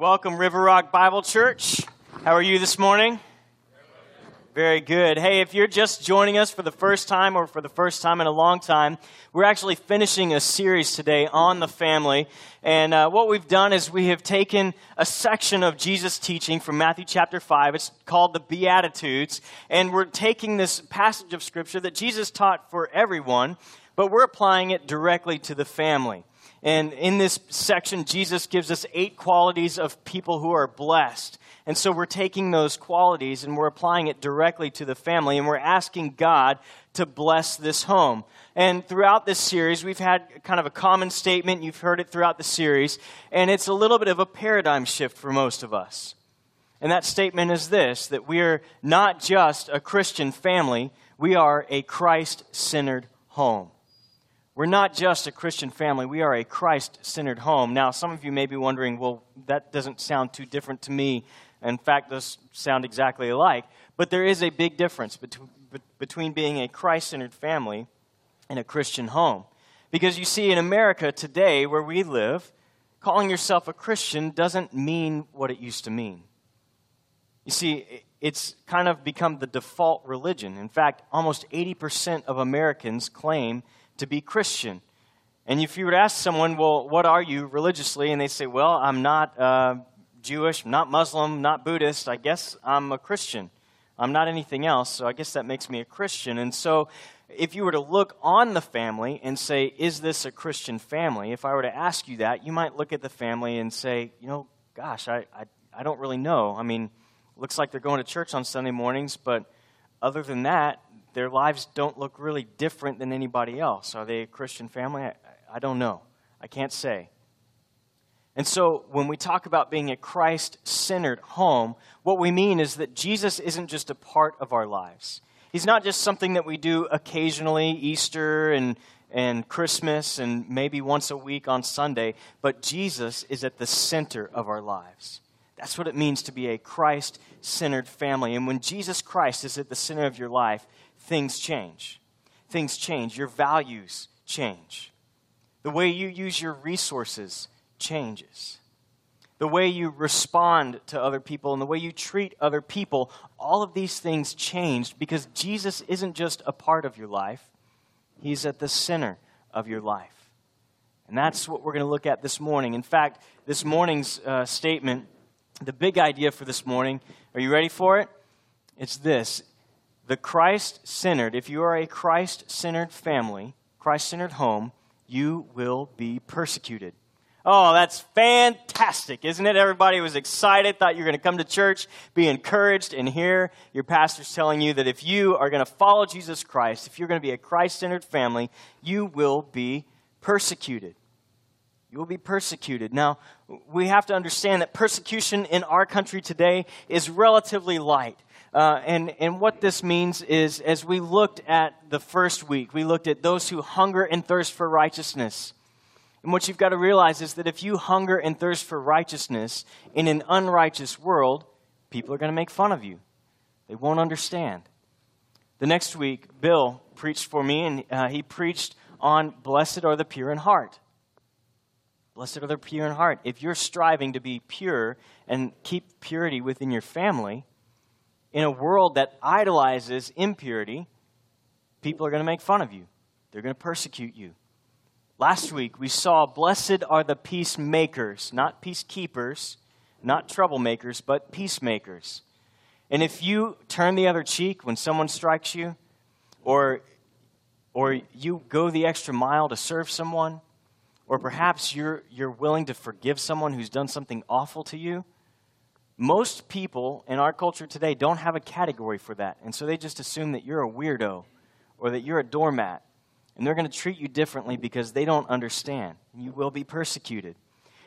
Welcome, River Rock Bible Church. How are you this morning? Very good. Hey, if you're just joining us for the first time or for the first time in a long time, we're actually finishing a series today on the family. And uh, what we've done is we have taken a section of Jesus' teaching from Matthew chapter 5. It's called the Beatitudes. And we're taking this passage of Scripture that Jesus taught for everyone, but we're applying it directly to the family. And in this section, Jesus gives us eight qualities of people who are blessed. And so we're taking those qualities and we're applying it directly to the family, and we're asking God to bless this home. And throughout this series, we've had kind of a common statement. You've heard it throughout the series, and it's a little bit of a paradigm shift for most of us. And that statement is this that we are not just a Christian family, we are a Christ centered home. We're not just a Christian family, we are a Christ centered home. Now, some of you may be wondering, well, that doesn't sound too different to me. In fact, those sound exactly alike. But there is a big difference between, being a Christ centered family and a Christian home. Because you see, in America today, where we live, calling yourself a Christian doesn't mean what it used to mean. You see, it's kind of become the default religion. In fact, almost 80% of Americans claim to be Christian. And if you were to ask someone, well, what are you religiously? And they say, well, I'm not uh, Jewish, not Muslim, not Buddhist. I guess I'm a Christian. I'm not anything else, so I guess that makes me a Christian. And so if you were to look on the family and say, is this a Christian family? If I were to ask you that, you might look at the family and say, you know, gosh, I, I, I don't really know. I mean, looks like they're going to church on Sunday mornings, but other than that, their lives don't look really different than anybody else. Are they a Christian family? I, I don't know. I can't say. And so, when we talk about being a Christ centered home, what we mean is that Jesus isn't just a part of our lives. He's not just something that we do occasionally, Easter and, and Christmas, and maybe once a week on Sunday, but Jesus is at the center of our lives. That's what it means to be a Christ centered family. And when Jesus Christ is at the center of your life, things change. Things change. Your values change. The way you use your resources changes. The way you respond to other people and the way you treat other people, all of these things changed because Jesus isn't just a part of your life, He's at the center of your life. And that's what we're going to look at this morning. In fact, this morning's uh, statement, the big idea for this morning, are you ready for it? It's this the Christ centered, if you are a Christ centered family, Christ centered home, you will be persecuted. Oh, that's fantastic, isn't it? Everybody was excited, thought you were going to come to church, be encouraged, and here your pastor's telling you that if you are going to follow Jesus Christ, if you're going to be a Christ centered family, you will be persecuted. You will be persecuted. Now, we have to understand that persecution in our country today is relatively light. Uh, and, and what this means is, as we looked at the first week, we looked at those who hunger and thirst for righteousness. And what you've got to realize is that if you hunger and thirst for righteousness in an unrighteous world, people are going to make fun of you. They won't understand. The next week, Bill preached for me, and uh, he preached on blessed are the pure in heart. Blessed are the pure in heart. If you're striving to be pure and keep purity within your family, in a world that idolizes impurity, people are going to make fun of you. They're going to persecute you. Last week, we saw blessed are the peacemakers, not peacekeepers, not troublemakers, but peacemakers. And if you turn the other cheek when someone strikes you, or, or you go the extra mile to serve someone, or perhaps you're, you're willing to forgive someone who's done something awful to you, most people in our culture today don't have a category for that. And so they just assume that you're a weirdo or that you're a doormat. And they're going to treat you differently because they don't understand. You will be persecuted.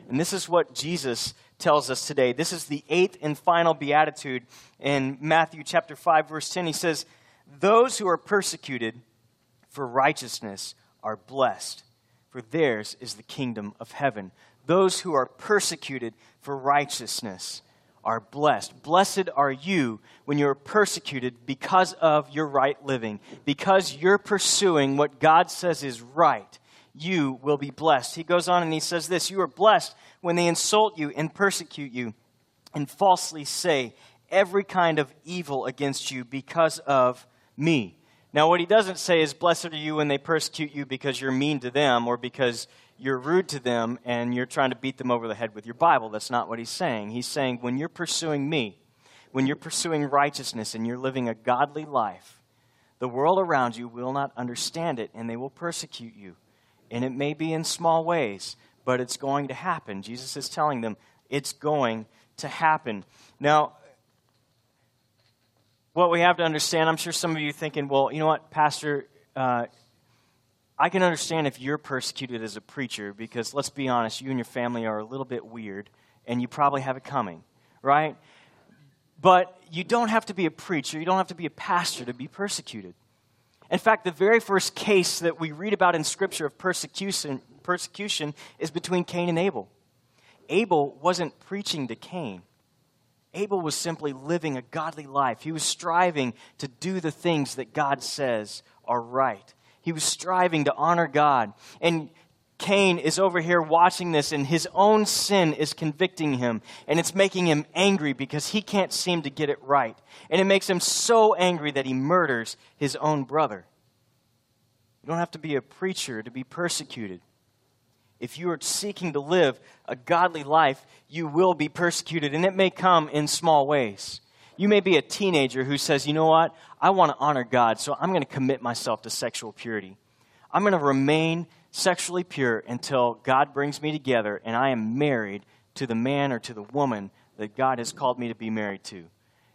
And this is what Jesus tells us today. This is the eighth and final beatitude in Matthew chapter 5 verse 10. He says, "Those who are persecuted for righteousness are blessed, for theirs is the kingdom of heaven." Those who are persecuted for righteousness are blessed. Blessed are you when you're persecuted because of your right living, because you're pursuing what God says is right. you will be blessed. He goes on and he says this You are blessed when they insult you and persecute you and falsely say every kind of evil against you because of me. Now, what he doesn't say is, Blessed are you when they persecute you because you're mean to them or because you're rude to them and you're trying to beat them over the head with your Bible. That's not what he's saying. He's saying, When you're pursuing me, when you're pursuing righteousness and you're living a godly life, the world around you will not understand it and they will persecute you. And it may be in small ways, but it's going to happen. Jesus is telling them it's going to happen. Now, what we have to understand, I'm sure some of you thinking, well, you know what, Pastor, uh, I can understand if you're persecuted as a preacher because let's be honest, you and your family are a little bit weird and you probably have it coming, right? But you don't have to be a preacher, you don't have to be a pastor to be persecuted. In fact, the very first case that we read about in Scripture of persecution, persecution is between Cain and Abel. Abel wasn't preaching to Cain. Abel was simply living a godly life. He was striving to do the things that God says are right. He was striving to honor God. And Cain is over here watching this, and his own sin is convicting him. And it's making him angry because he can't seem to get it right. And it makes him so angry that he murders his own brother. You don't have to be a preacher to be persecuted if you are seeking to live a godly life, you will be persecuted, and it may come in small ways. You may be a teenager who says, you know what? I want to honor God, so I'm going to commit myself to sexual purity. I'm going to remain sexually pure until God brings me together and I am married to the man or to the woman that God has called me to be married to.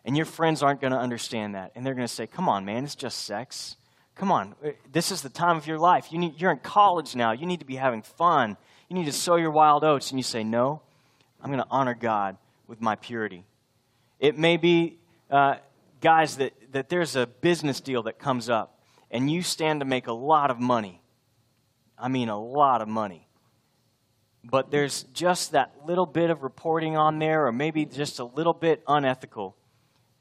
And your friends aren't going to understand that. And they're going to say, come on, man, it's just sex. Come on, uh, this is the time of your life. You need, you're in college now. You need to be having fun. You need to sow your wild oats. And you say, No, I'm going to honor God with my purity. It may be, uh, guys, that, that there's a business deal that comes up and you stand to make a lot of money. I mean, a lot of money. But there's just that little bit of reporting on there, or maybe just a little bit unethical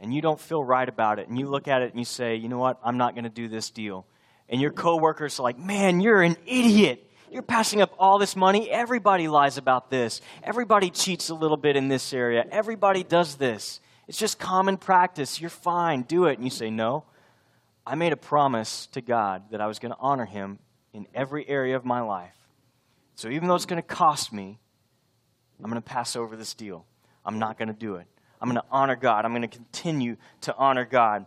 and you don't feel right about it, and you look at it and you say, you know what, I'm not going to do this deal. And your coworkers are like, man, you're an idiot. You're passing up all this money. Everybody lies about this. Everybody cheats a little bit in this area. Everybody does this. It's just common practice. You're fine. Do it. And you say, no. I made a promise to God that I was going to honor Him in every area of my life. So even though it's going to cost me, I'm going to pass over this deal. I'm not going to do it. I'm going to honor God. I'm going to continue to honor God.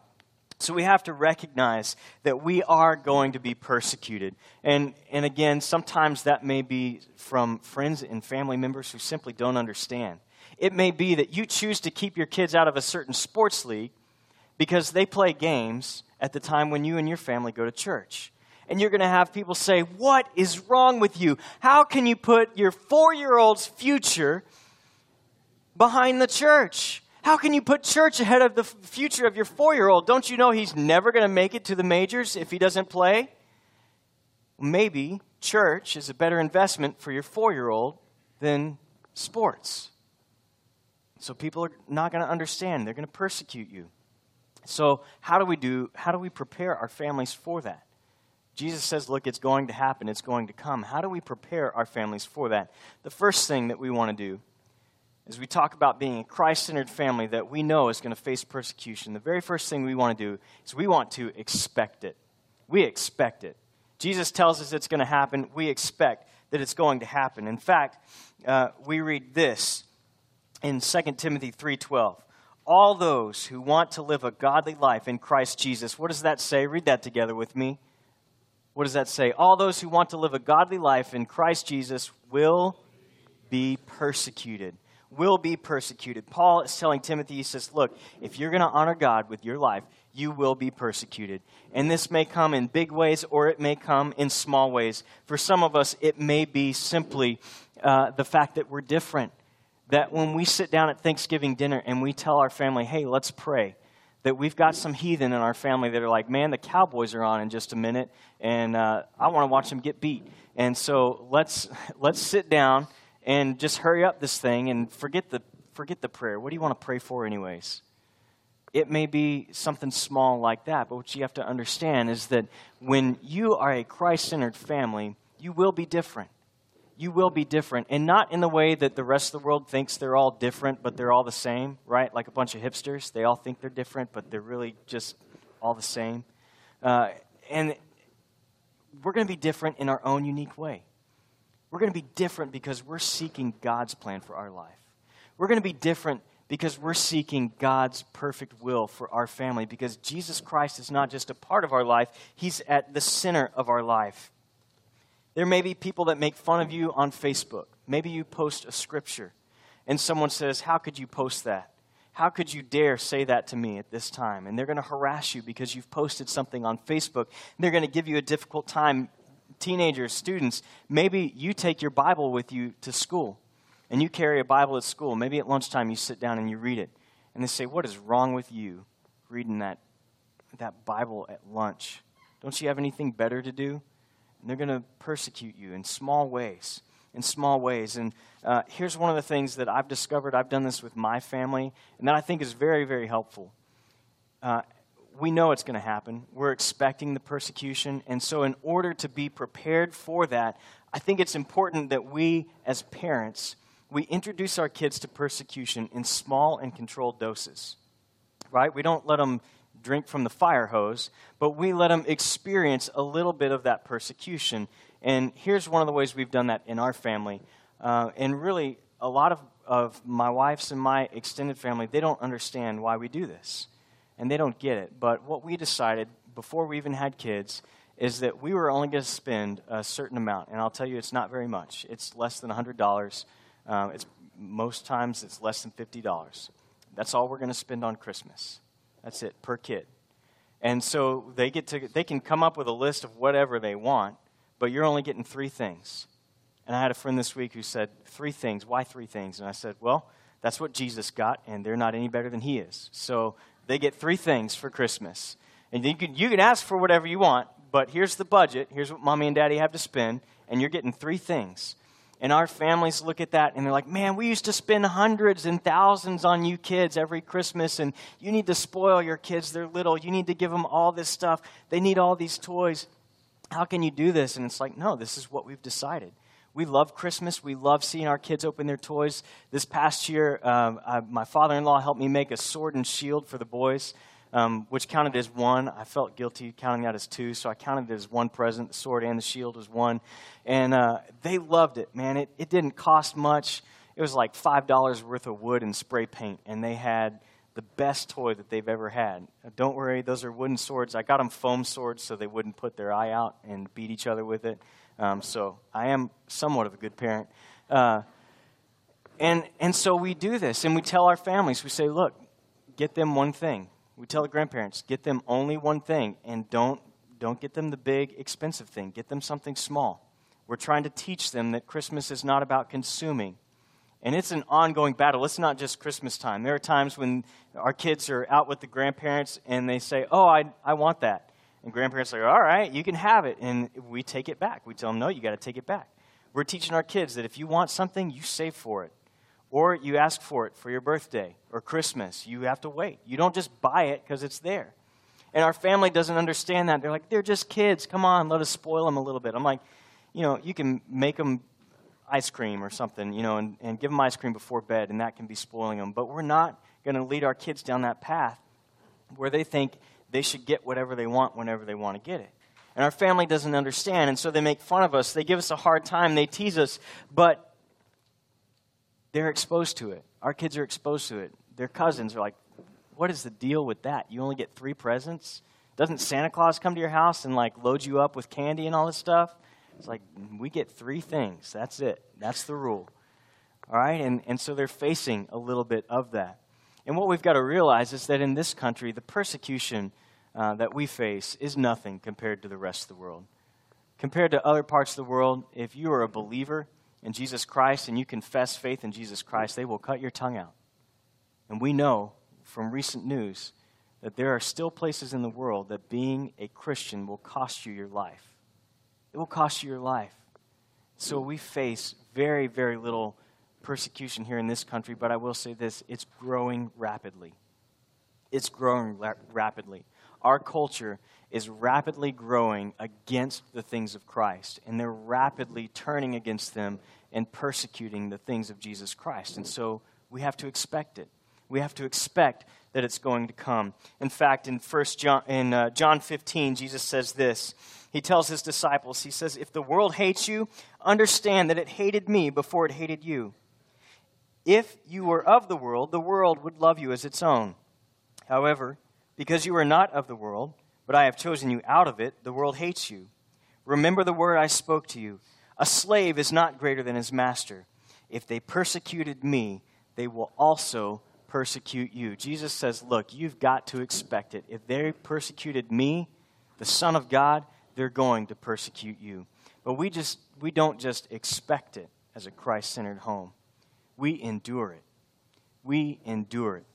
So we have to recognize that we are going to be persecuted. And, and again, sometimes that may be from friends and family members who simply don't understand. It may be that you choose to keep your kids out of a certain sports league because they play games at the time when you and your family go to church. And you're going to have people say, What is wrong with you? How can you put your four year old's future behind the church. How can you put church ahead of the future of your four year old? Don't you know he's never going to make it to the majors if he doesn't play? Maybe church is a better investment for your four year old than sports. So people are not going to understand. They're going to persecute you. So how do we do how do we prepare our families for that? Jesus says, look, it's going to happen, it's going to come. How do we prepare our families for that? The first thing that we want to do as we talk about being a Christ centered family that we know is going to face persecution, the very first thing we want to do is we want to expect it. We expect it. Jesus tells us it's going to happen. We expect that it's going to happen. In fact, uh, we read this in 2 Timothy 3:12. All those who want to live a godly life in Christ Jesus. What does that say? Read that together with me. What does that say? All those who want to live a godly life in Christ Jesus will be persecuted will be persecuted. Paul is telling Timothy, he says, Look, if you're going to honor God with your life, you will be persecuted. And this may come in big ways or it may come in small ways. For some of us, it may be simply uh, the fact that we're different. That when we sit down at Thanksgiving dinner and we tell our family, hey, let's pray, that we've got some heathen in our family that are like, man, the Cowboys are on in just a minute, and uh, I want to watch them get beat. And so let's, let's sit down and just hurry up this thing and forget the, forget the prayer. What do you want to pray for, anyways? It may be something small like that, but what you have to understand is that when you are a Christ centered family, You will be different. You will be different. And not in the way that the rest of the world thinks they're all different, but they're all the same, right? Like a bunch of hipsters. They all think they're different, but they're really just all the same. Uh, and we're going to be different in our own unique way. We're going to be different because we're seeking God's plan for our life. We're going to be different because we're seeking God's perfect will for our family because Jesus Christ is not just a part of our life, He's at the center of our life. There may be people that make fun of you on Facebook. Maybe you post a scripture and someone says, How could you post that? How could you dare say that to me at this time? And they're going to harass you because you've posted something on Facebook. And they're going to give you a difficult time. Teenagers, students, maybe you take your Bible with you to school and you carry a Bible at school. Maybe at lunchtime you sit down and you read it. And they say, What is wrong with you reading that, that Bible at lunch? Don't you have anything better to do? And they're going to persecute you in small ways. In small ways. And uh, here's one of the things that I've discovered. I've done this with my family, and that I think is very, very helpful. Uh, we know it's going to happen. We're expecting the persecution. And so, in order to be prepared for that, I think it's important that we, as parents, we introduce our kids to persecution in small and controlled doses, right? We don't let them drink from the fire hose, but we let them experience a little bit of that persecution. And here's one of the ways we've done that in our family. Uh, and really, a lot of, of my wife's and my extended family, they don't understand why we do this. And they don't get it. But what we decided before we even had kids is that we were only going to spend a certain amount. And I'll tell you, it's not very much, it's less than $100 um, it's, most times it's less than $50. That's all we're going to spend on Christmas. That's it, per kid. And so they, get to, they can come up with a list of whatever they want, but you're only getting three things. And I had a friend this week who said, Three things. Why three things? And I said, Well, that's what Jesus got, and they're not any better than he is. So they get three things for Christmas. And you can, you can ask for whatever you want, but here's the budget. Here's what mommy and daddy have to spend, and you're getting three things. And our families look at that and they're like, man, we used to spend hundreds and thousands on you kids every Christmas, and you need to spoil your kids. They're little. You need to give them all this stuff. They need all these toys. How can you do this? And it's like, no, this is what we've decided. We love Christmas. We love seeing our kids open their toys. This past year, um, I, my father in law helped me make a sword and shield for the boys um, which counted as one. I felt guilty counting that as two, so I counted it as one present. The sword and the shield was one. And uh, they loved it, man. It, it didn't cost much. It was like $5 worth of wood and spray paint, and they had the best toy that they've ever had. Don't worry, those are wooden swords. I got them foam swords so they wouldn't put their eye out and beat each other with it. Um, so I am somewhat of a good parent. Uh, and, and so we do this, and we tell our families, we say, look, get them one thing. We tell the grandparents, get them only one thing and don't, don't get them the big, expensive thing. Get them something small. We're trying to teach them that Christmas is not about consuming. And it's an ongoing battle. It's not just Christmas time. There are times when our kids are out with the grandparents and they say, Oh, I, I want that. And grandparents are like, All right, you can have it. And we take it back. We tell them, No, you got to take it back. We're teaching our kids that if you want something, you save for it. Or you ask for it for your birthday or Christmas. You have to wait. You don't just buy it because it's there. And our family doesn't understand that. They're like, they're just kids. Come on, let us spoil them a little bit. I'm like, you know, you can make them ice cream or something, you know, and, and give them ice cream before bed, and that can be spoiling them. But we're not going to lead our kids down that path where they think they should get whatever they want whenever they want to get it. And our family doesn't understand, and so they make fun of us. They give us a hard time. They tease us. But they're exposed to it. Our kids are exposed to it. Their cousins are like, what is the deal with that? You only get three presents? Doesn't Santa Claus come to your house and like load you up with candy and all this stuff? It's like, we get three things. That's it. That's the rule. All right? And, and so they're facing a little bit of that. And what we've got to realize is that in this country, the persecution uh, that we face is nothing compared to the rest of the world. Compared to other parts of the world, if you are a believer, in Jesus Christ and you confess faith in Jesus Christ, they will cut your tongue out. And we know from recent news that there are still places in the world that being a Christian will cost you your life. It will cost you your life. So we face very, very little persecution here in this country, but I will say this it's growing rapidly. It's growing rapidly. our culture is rapidly growing against the things of Christ, and they're rapidly turning against them and persecuting the things of Jesus Christ. And so we have to expect it. We have to expect that it's going to come. In fact, in First John, in uh, John 15, Jesus says this. He tells his disciples, he says, "If the world hates you, understand that it hated me before it hated you. If you were of the world, the world would love you as its own. However, because you are not of the world, but I have chosen you out of it, the world hates you. Remember the word I spoke to you. A slave is not greater than his master. If they persecuted me, they will also persecute you. Jesus says, Look, you've got to expect it. If they persecuted me, the Son of God, they're going to persecute you. But we just we don't just expect it as a Christ-centered home. We endure it. We endure it.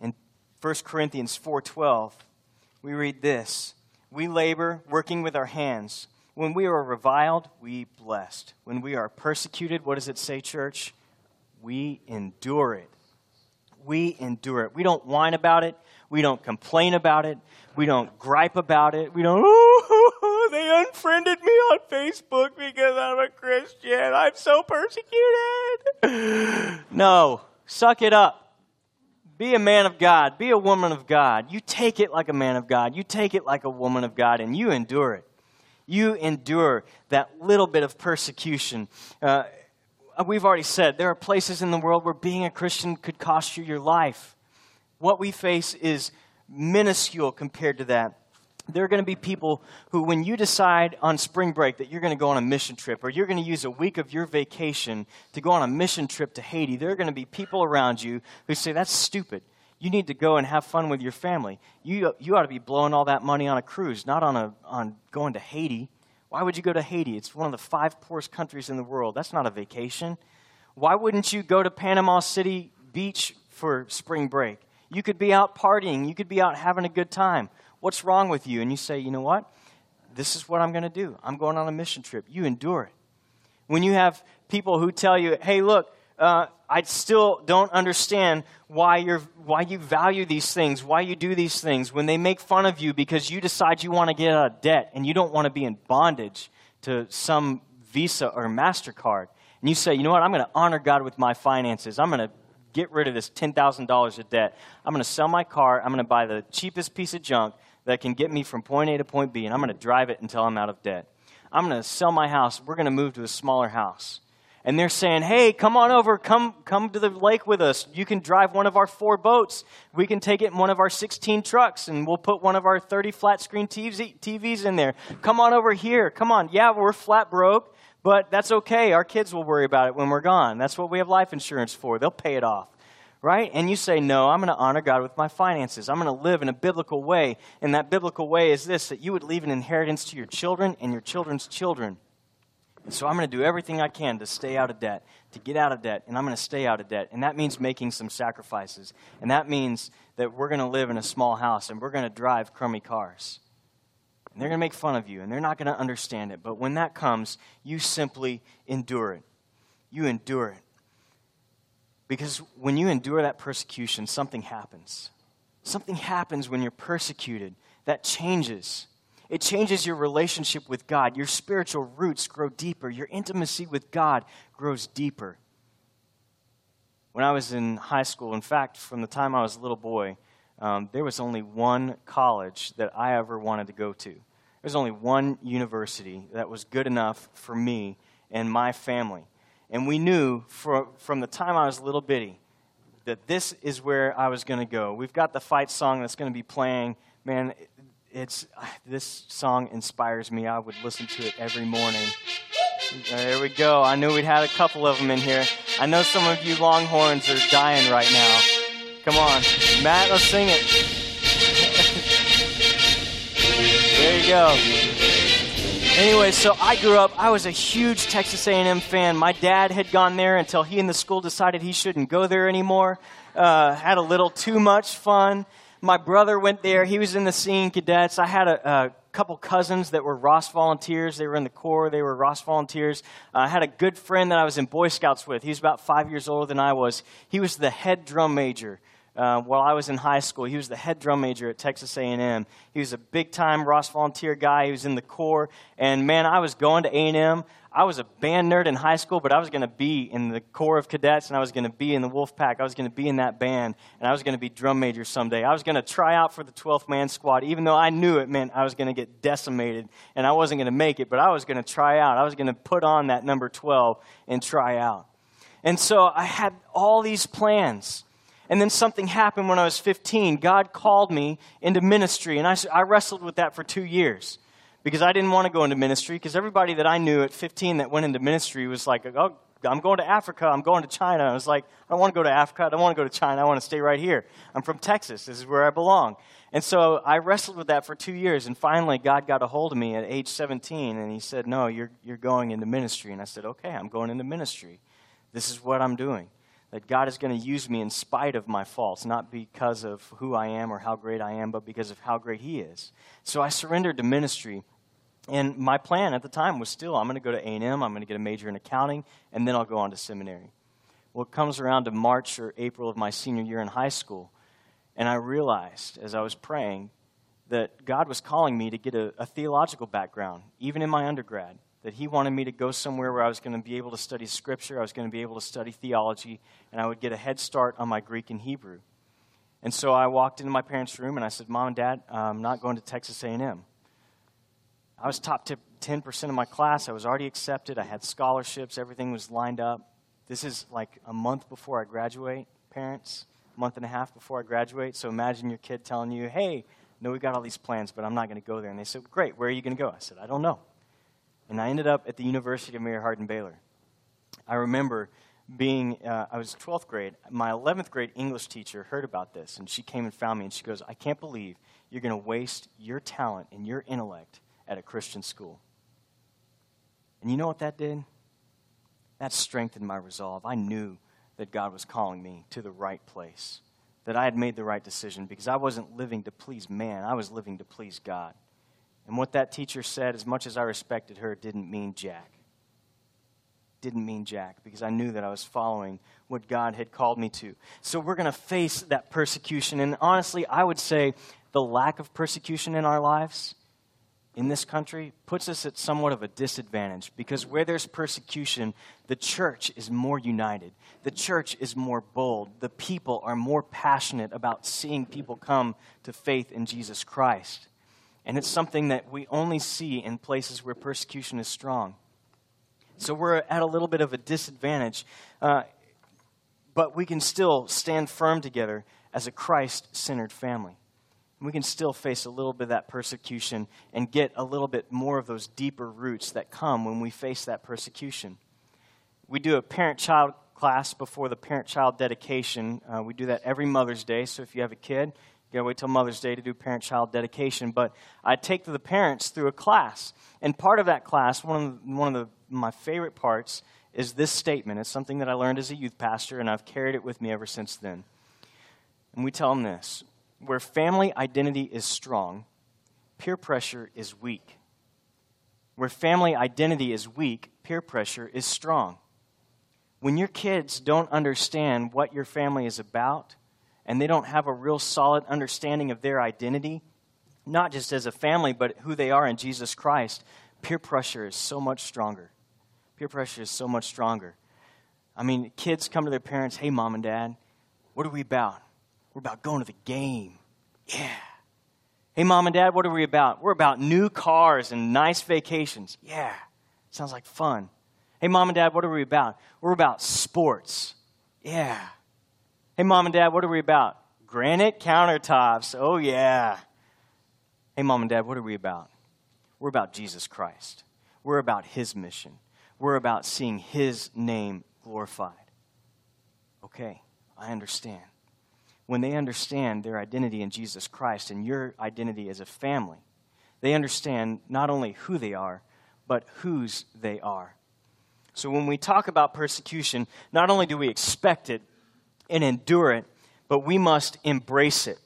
In 1 Corinthians 4:12, we read this, "We labor working with our hands. When we are reviled, we blessed. When we are persecuted, what does it say, church? We endure it we endure it. We don't whine about it. We don't complain about it. We don't gripe about it. We don't, unfriended me on Facebook because I'm a Christian. I'm so persecuted. no, suck it up. Be a man of God. Be a woman of God. You take it like a man of God. You take it like a woman of God, and you endure it. You endure that little bit of persecution. Uh, we've already said there are places in the world where being a Christian could cost you your life. What we face is minuscule compared to that. There are going to be people who, when you decide on spring break that you're going to go on a mission trip or you're going to use a week of your vacation to go on a mission trip to Haiti, there are going to be people around you who say, That's stupid. You need to go and have fun with your family. You, you ought to be blowing all that money on a cruise, not on, a, on going to Haiti. Why would you go to Haiti? It's one of the five poorest countries in the world. That's not a vacation. Why wouldn't you go to Panama City Beach for spring break? You could be out partying. You could be out having a good time. What's wrong with you? And you say, you know what? This is what I'm going to do. I'm going on a mission trip. You endure it. When you have people who tell you, hey, look, uh, I still don't understand why, you're, why you value these things, why you do these things. When they make fun of you because you decide you want to get out of debt and you don't want to be in bondage to some Visa or MasterCard, and you say, you know what, I'm going to honor God with my finances. I'm going to get rid of this $10,000 of debt. I'm going to sell my car. I'm going to buy the cheapest piece of junk that can get me from point A to point B, and I'm going to drive it until I'm out of debt. I'm going to sell my house. We're going to move to a smaller house and they're saying, "Hey, come on over, come come to the lake with us. You can drive one of our four boats. We can take it in one of our 16 trucks, and we'll put one of our 30 flat screen TVs in there. Come on over here. Come on. Yeah, we're flat broke, but that's okay. Our kids will worry about it when we're gone. That's what we have life insurance for. They'll pay it off." Right? And you say, No, I'm going to honor God with my finances. I'm going to live in a biblical way. And that biblical way is this that you would leave an inheritance to your children and your children's children. And so I'm going to do everything I can to stay out of debt, to get out of debt, and I'm going to stay out of debt. And that means making some sacrifices. And that means that we're going to live in a small house and we're going to drive crummy cars. And they're going to make fun of you and they're not going to understand it. But when that comes, you simply endure it. You endure it. Because when you endure that persecution, something happens. Something happens when you're persecuted that changes. It changes your relationship with God. Your spiritual roots grow deeper. Your intimacy with God grows deeper. When I was in high school, in fact, from the time I was a little boy, um, there was only one college that I ever wanted to go to. There was only one university that was good enough for me and my family. And we knew for, from the time I was a little bitty that this is where I was going to go. We've got the fight song that's going to be playing. Man, it's this song inspires me. I would listen to it every morning. There we go. I knew we'd had a couple of them in here. I know some of you Longhorns are dying right now. Come on, Matt, let's sing it. there you go. Anyway, so I grew up. I was a huge Texas A&M fan. My dad had gone there until he and the school decided he shouldn't go there anymore. Uh, had a little too much fun my brother went there. He was in the Scene Cadets. I had a, a couple cousins that were Ross volunteers. They were in the Corps. They were Ross volunteers. Uh, I had a good friend that I was in Boy Scouts with. He was about five years older than I was. He was the head drum major uh, while I was in high school. He was the head drum major at Texas A&M. He was a big-time Ross Volunteer guy. He was in the Corps, and man, I was going to A&M. I was a band nerd in high school, but I was going to be in the Corps of Cadets, and I was going to be in the Wolf Pack. I was going to be in that band, and I was going to be drum major someday. I was going to try out for the 12th man squad, even though I knew it meant I was going to get decimated, and I wasn't going to make it, but I was going to try out. I was going to put on that number 12 and try out. And so I had all these plans. And then something happened when I was 15. God called me into ministry, and I, I wrestled with that for two years because I didn't want to go into ministry because everybody that I knew at 15 that went into ministry was like, oh, I'm going to Africa. I'm going to China. I was like, I don't want to go to Africa. I don't want to go to China. I want to stay right here. I'm from Texas. This is where I belong. And so I wrestled with that for two years. And finally, God got a hold of me at age 17. And He said, No, you're, you're going into ministry. And I said, Okay, I'm going into ministry. This is what I'm doing. That God is going to use me in spite of my faults, not because of who I am or how great I am, but because of how great He is. So I surrendered to ministry. And my plan at the time was still I'm going to go to A&M, I'm going to get a major in accounting, and then I'll go on to seminary. Well, it comes around to March or April of my senior year in high school, and I realized as I was praying that God was calling me to get a, a theological background, even in my undergrad that he wanted me to go somewhere where I was going to be able to study scripture, I was going to be able to study theology, and I would get a head start on my Greek and Hebrew. And so I walked into my parents' room and I said, "Mom and Dad, I'm not going to Texas A&M." I was top 10% of my class. I was already accepted. I had scholarships. Everything was lined up. This is like a month before I graduate, parents, a month and a half before I graduate. So imagine your kid telling you, "Hey, no, we got all these plans, but I'm not going to go there." And they said, "Great. Where are you going to go?" I said, "I don't know." And I ended up at the University of Mary Hardin Baylor. I remember being, uh, I was 12th grade. My 11th grade English teacher heard about this, and she came and found me, and she goes, I can't believe you're going to waste your talent and your intellect at a Christian school. And you know what that did? That strengthened my resolve. I knew that God was calling me to the right place, that I had made the right decision because I wasn't living to please man, I was living to please God. And what that teacher said, as much as I respected her, didn't mean jack. Didn't mean jack because I knew that I was following what God had called me to. So we're going to face that persecution. And honestly, I would say the lack of persecution in our lives in this country puts us at somewhat of a disadvantage because where there's persecution, the church is more united. The church is more bold. The people are more passionate about seeing people come to faith in Jesus Christ. And it's something that we only see in places where persecution is strong. So we're at a little bit of a disadvantage, uh, but we can still stand firm together as a Christ centered family. We can still face a little bit of that persecution and get a little bit more of those deeper roots that come when we face that persecution. We do a parent child class before the parent child dedication. Uh, we do that every Mother's Day, so if you have a kid, gotta wait till Mother's Day to do parent child dedication. But I take the parents through a class. And part of that class, one of, the, one of the, my favorite parts, is this statement. It's something that I learned as a youth pastor, and I've carried it with me ever since then. And we tell them this where family identity is strong, peer pressure is weak. Where family identity is weak, peer pressure is strong. When your kids don't understand what your family is about, and they don't have a real solid understanding of their identity, not just as a family, but who they are in Jesus Christ, peer pressure is so much stronger. Peer pressure is so much stronger. I mean, kids come to their parents, hey, mom and dad, what are we about? We're about going to the game. Yeah. Hey, mom and dad, what are we about? We're about new cars and nice vacations. Yeah. Sounds like fun. Hey, mom and dad, what are we about? We're about sports. Yeah. Hey, mom and dad, what are we about? Granite countertops. Oh, yeah. Hey, mom and dad, what are we about? We're about Jesus Christ. We're about his mission. We're about seeing his name glorified. Okay, I understand. When they understand their identity in Jesus Christ and your identity as a family, they understand not only who they are, but whose they are. So when we talk about persecution, not only do we expect it, and endure it, but we must embrace it.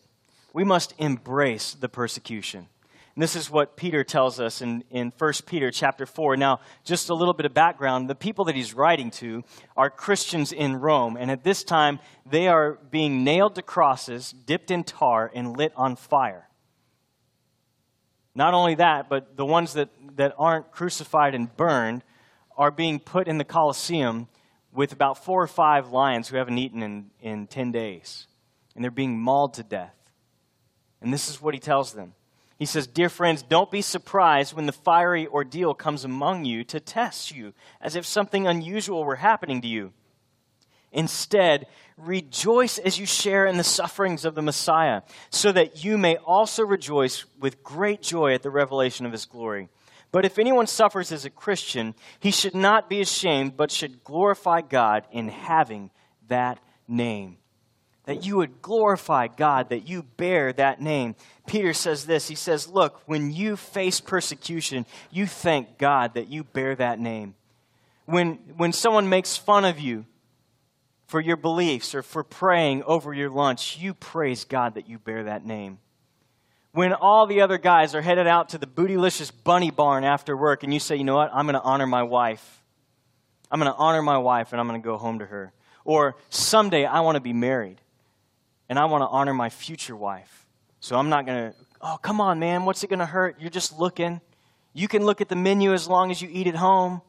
We must embrace the persecution. And this is what Peter tells us in, in 1 Peter chapter 4. Now, just a little bit of background. The people that he's writing to are Christians in Rome. And at this time, they are being nailed to crosses, dipped in tar, and lit on fire. Not only that, but the ones that, that aren't crucified and burned are being put in the Colosseum with about four or five lions who haven't eaten in, in 10 days. And they're being mauled to death. And this is what he tells them. He says, Dear friends, don't be surprised when the fiery ordeal comes among you to test you, as if something unusual were happening to you. Instead, rejoice as you share in the sufferings of the Messiah, so that you may also rejoice with great joy at the revelation of his glory. But if anyone suffers as a Christian, he should not be ashamed, but should glorify God in having that name that you would glorify God, that you bear that name. Peter says this He says, Look, when you face persecution, you thank God that you bear that name. When, when someone makes fun of you for your beliefs or for praying over your lunch, you praise God that you bear that name. When all the other guys are headed out to the bootylicious bunny barn after work, and you say, You know what? I'm going to honor my wife. I'm going to honor my wife and I'm going to go home to her. Or someday I want to be married and I want to honor my future wife. So I'm not going to, oh, come on, man, what's it going to hurt? You're just looking. You can look at the menu as long as you eat at home.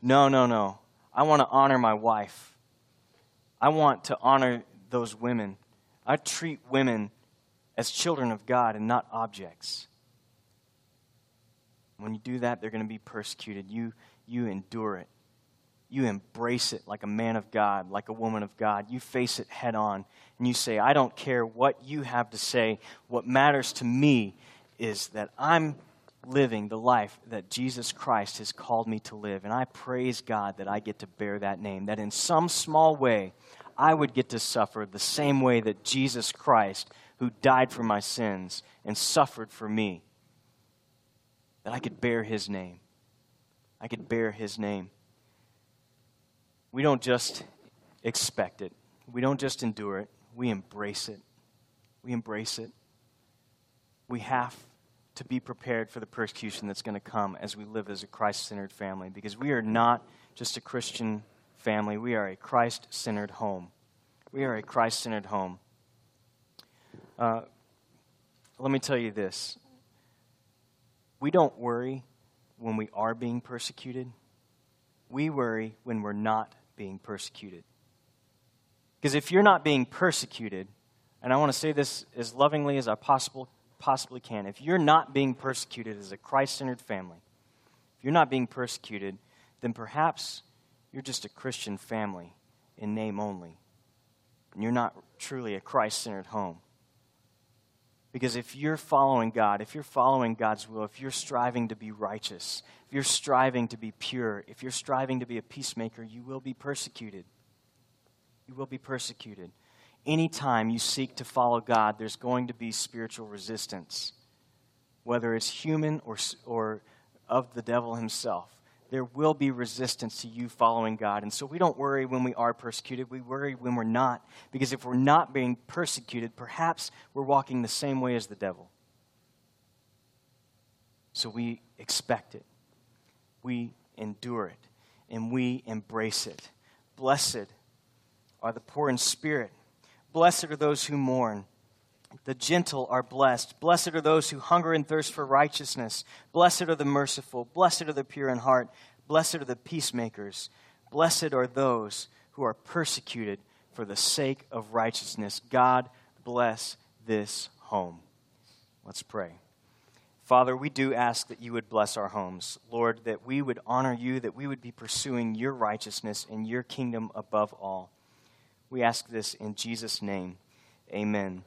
No, no, no. I want to honor my wife. I want to honor those women. I treat women as children of God and not objects. When you do that, they're going to be persecuted. You, you endure it. You embrace it like a man of God, like a woman of God. You face it head on and you say, I don't care what you have to say. What matters to me is that I'm living the life that Jesus Christ has called me to live. And I praise God that I get to bear that name, that in some small way, I would get to suffer the same way that Jesus Christ, who died for my sins and suffered for me, that I could bear his name. I could bear his name. We don't just expect it, we don't just endure it, we embrace it. We embrace it. We have to be prepared for the persecution that's going to come as we live as a Christ centered family because we are not just a Christian family, we are a Christ centered home. We are a Christ centered home. Uh, let me tell you this we don't worry when we are being persecuted, we worry when we're not being persecuted. Because if you're not being persecuted, and I want to say this as lovingly as I possible, possibly can, if you're not being persecuted as a Christ centered family, if you're not being persecuted, then perhaps you're just a Christian family in name only. And you're not truly a Christ centered home. Because if you're following God, if you're following God's will, if you're striving to be righteous, if you're striving to be pure, if you're striving to be a peacemaker, you will be persecuted you will be persecuted. Anytime you seek to follow God, there's going to be spiritual resistance, whether it's human or, or of the devil himself. There will be resistance to you following God. And so we don't worry when we are persecuted. We worry when we're not. Because if we're not being persecuted, perhaps we're walking the same way as the devil. So we expect it, we endure it, and we embrace it. Blessed are the poor in spirit. Blessed are those who mourn. The gentle are blessed. Blessed are those who hunger and thirst for righteousness. Blessed are the merciful. Blessed are the pure in heart. Blessed are the peacemakers. Blessed are those who are persecuted for the sake of righteousness. God bless this home. Let's pray. Father, we do ask that you would bless our homes. Lord, that we would honor you, that we would be pursuing your righteousness and your kingdom above all. We ask this in Jesus' name. Amen.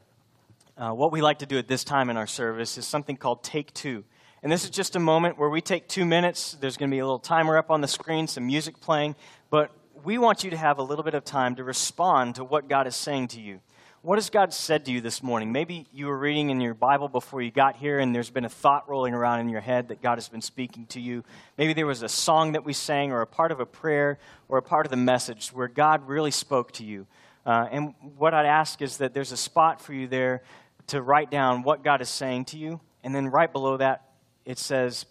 Uh, what we like to do at this time in our service is something called Take Two. And this is just a moment where we take two minutes. There's going to be a little timer up on the screen, some music playing, but we want you to have a little bit of time to respond to what God is saying to you. What has God said to you this morning? Maybe you were reading in your Bible before you got here and there's been a thought rolling around in your head that God has been speaking to you. Maybe there was a song that we sang or a part of a prayer or a part of the message where God really spoke to you. Uh, and what I'd ask is that there's a spot for you there to write down what God is saying to you And then right below that, it says,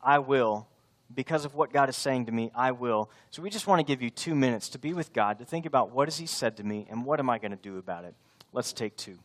I will. Because of what God is saying to me, I will. So we just want to give you two minutes to be with God, to think about what has He said to me and what am I going to do about it. Let's take two.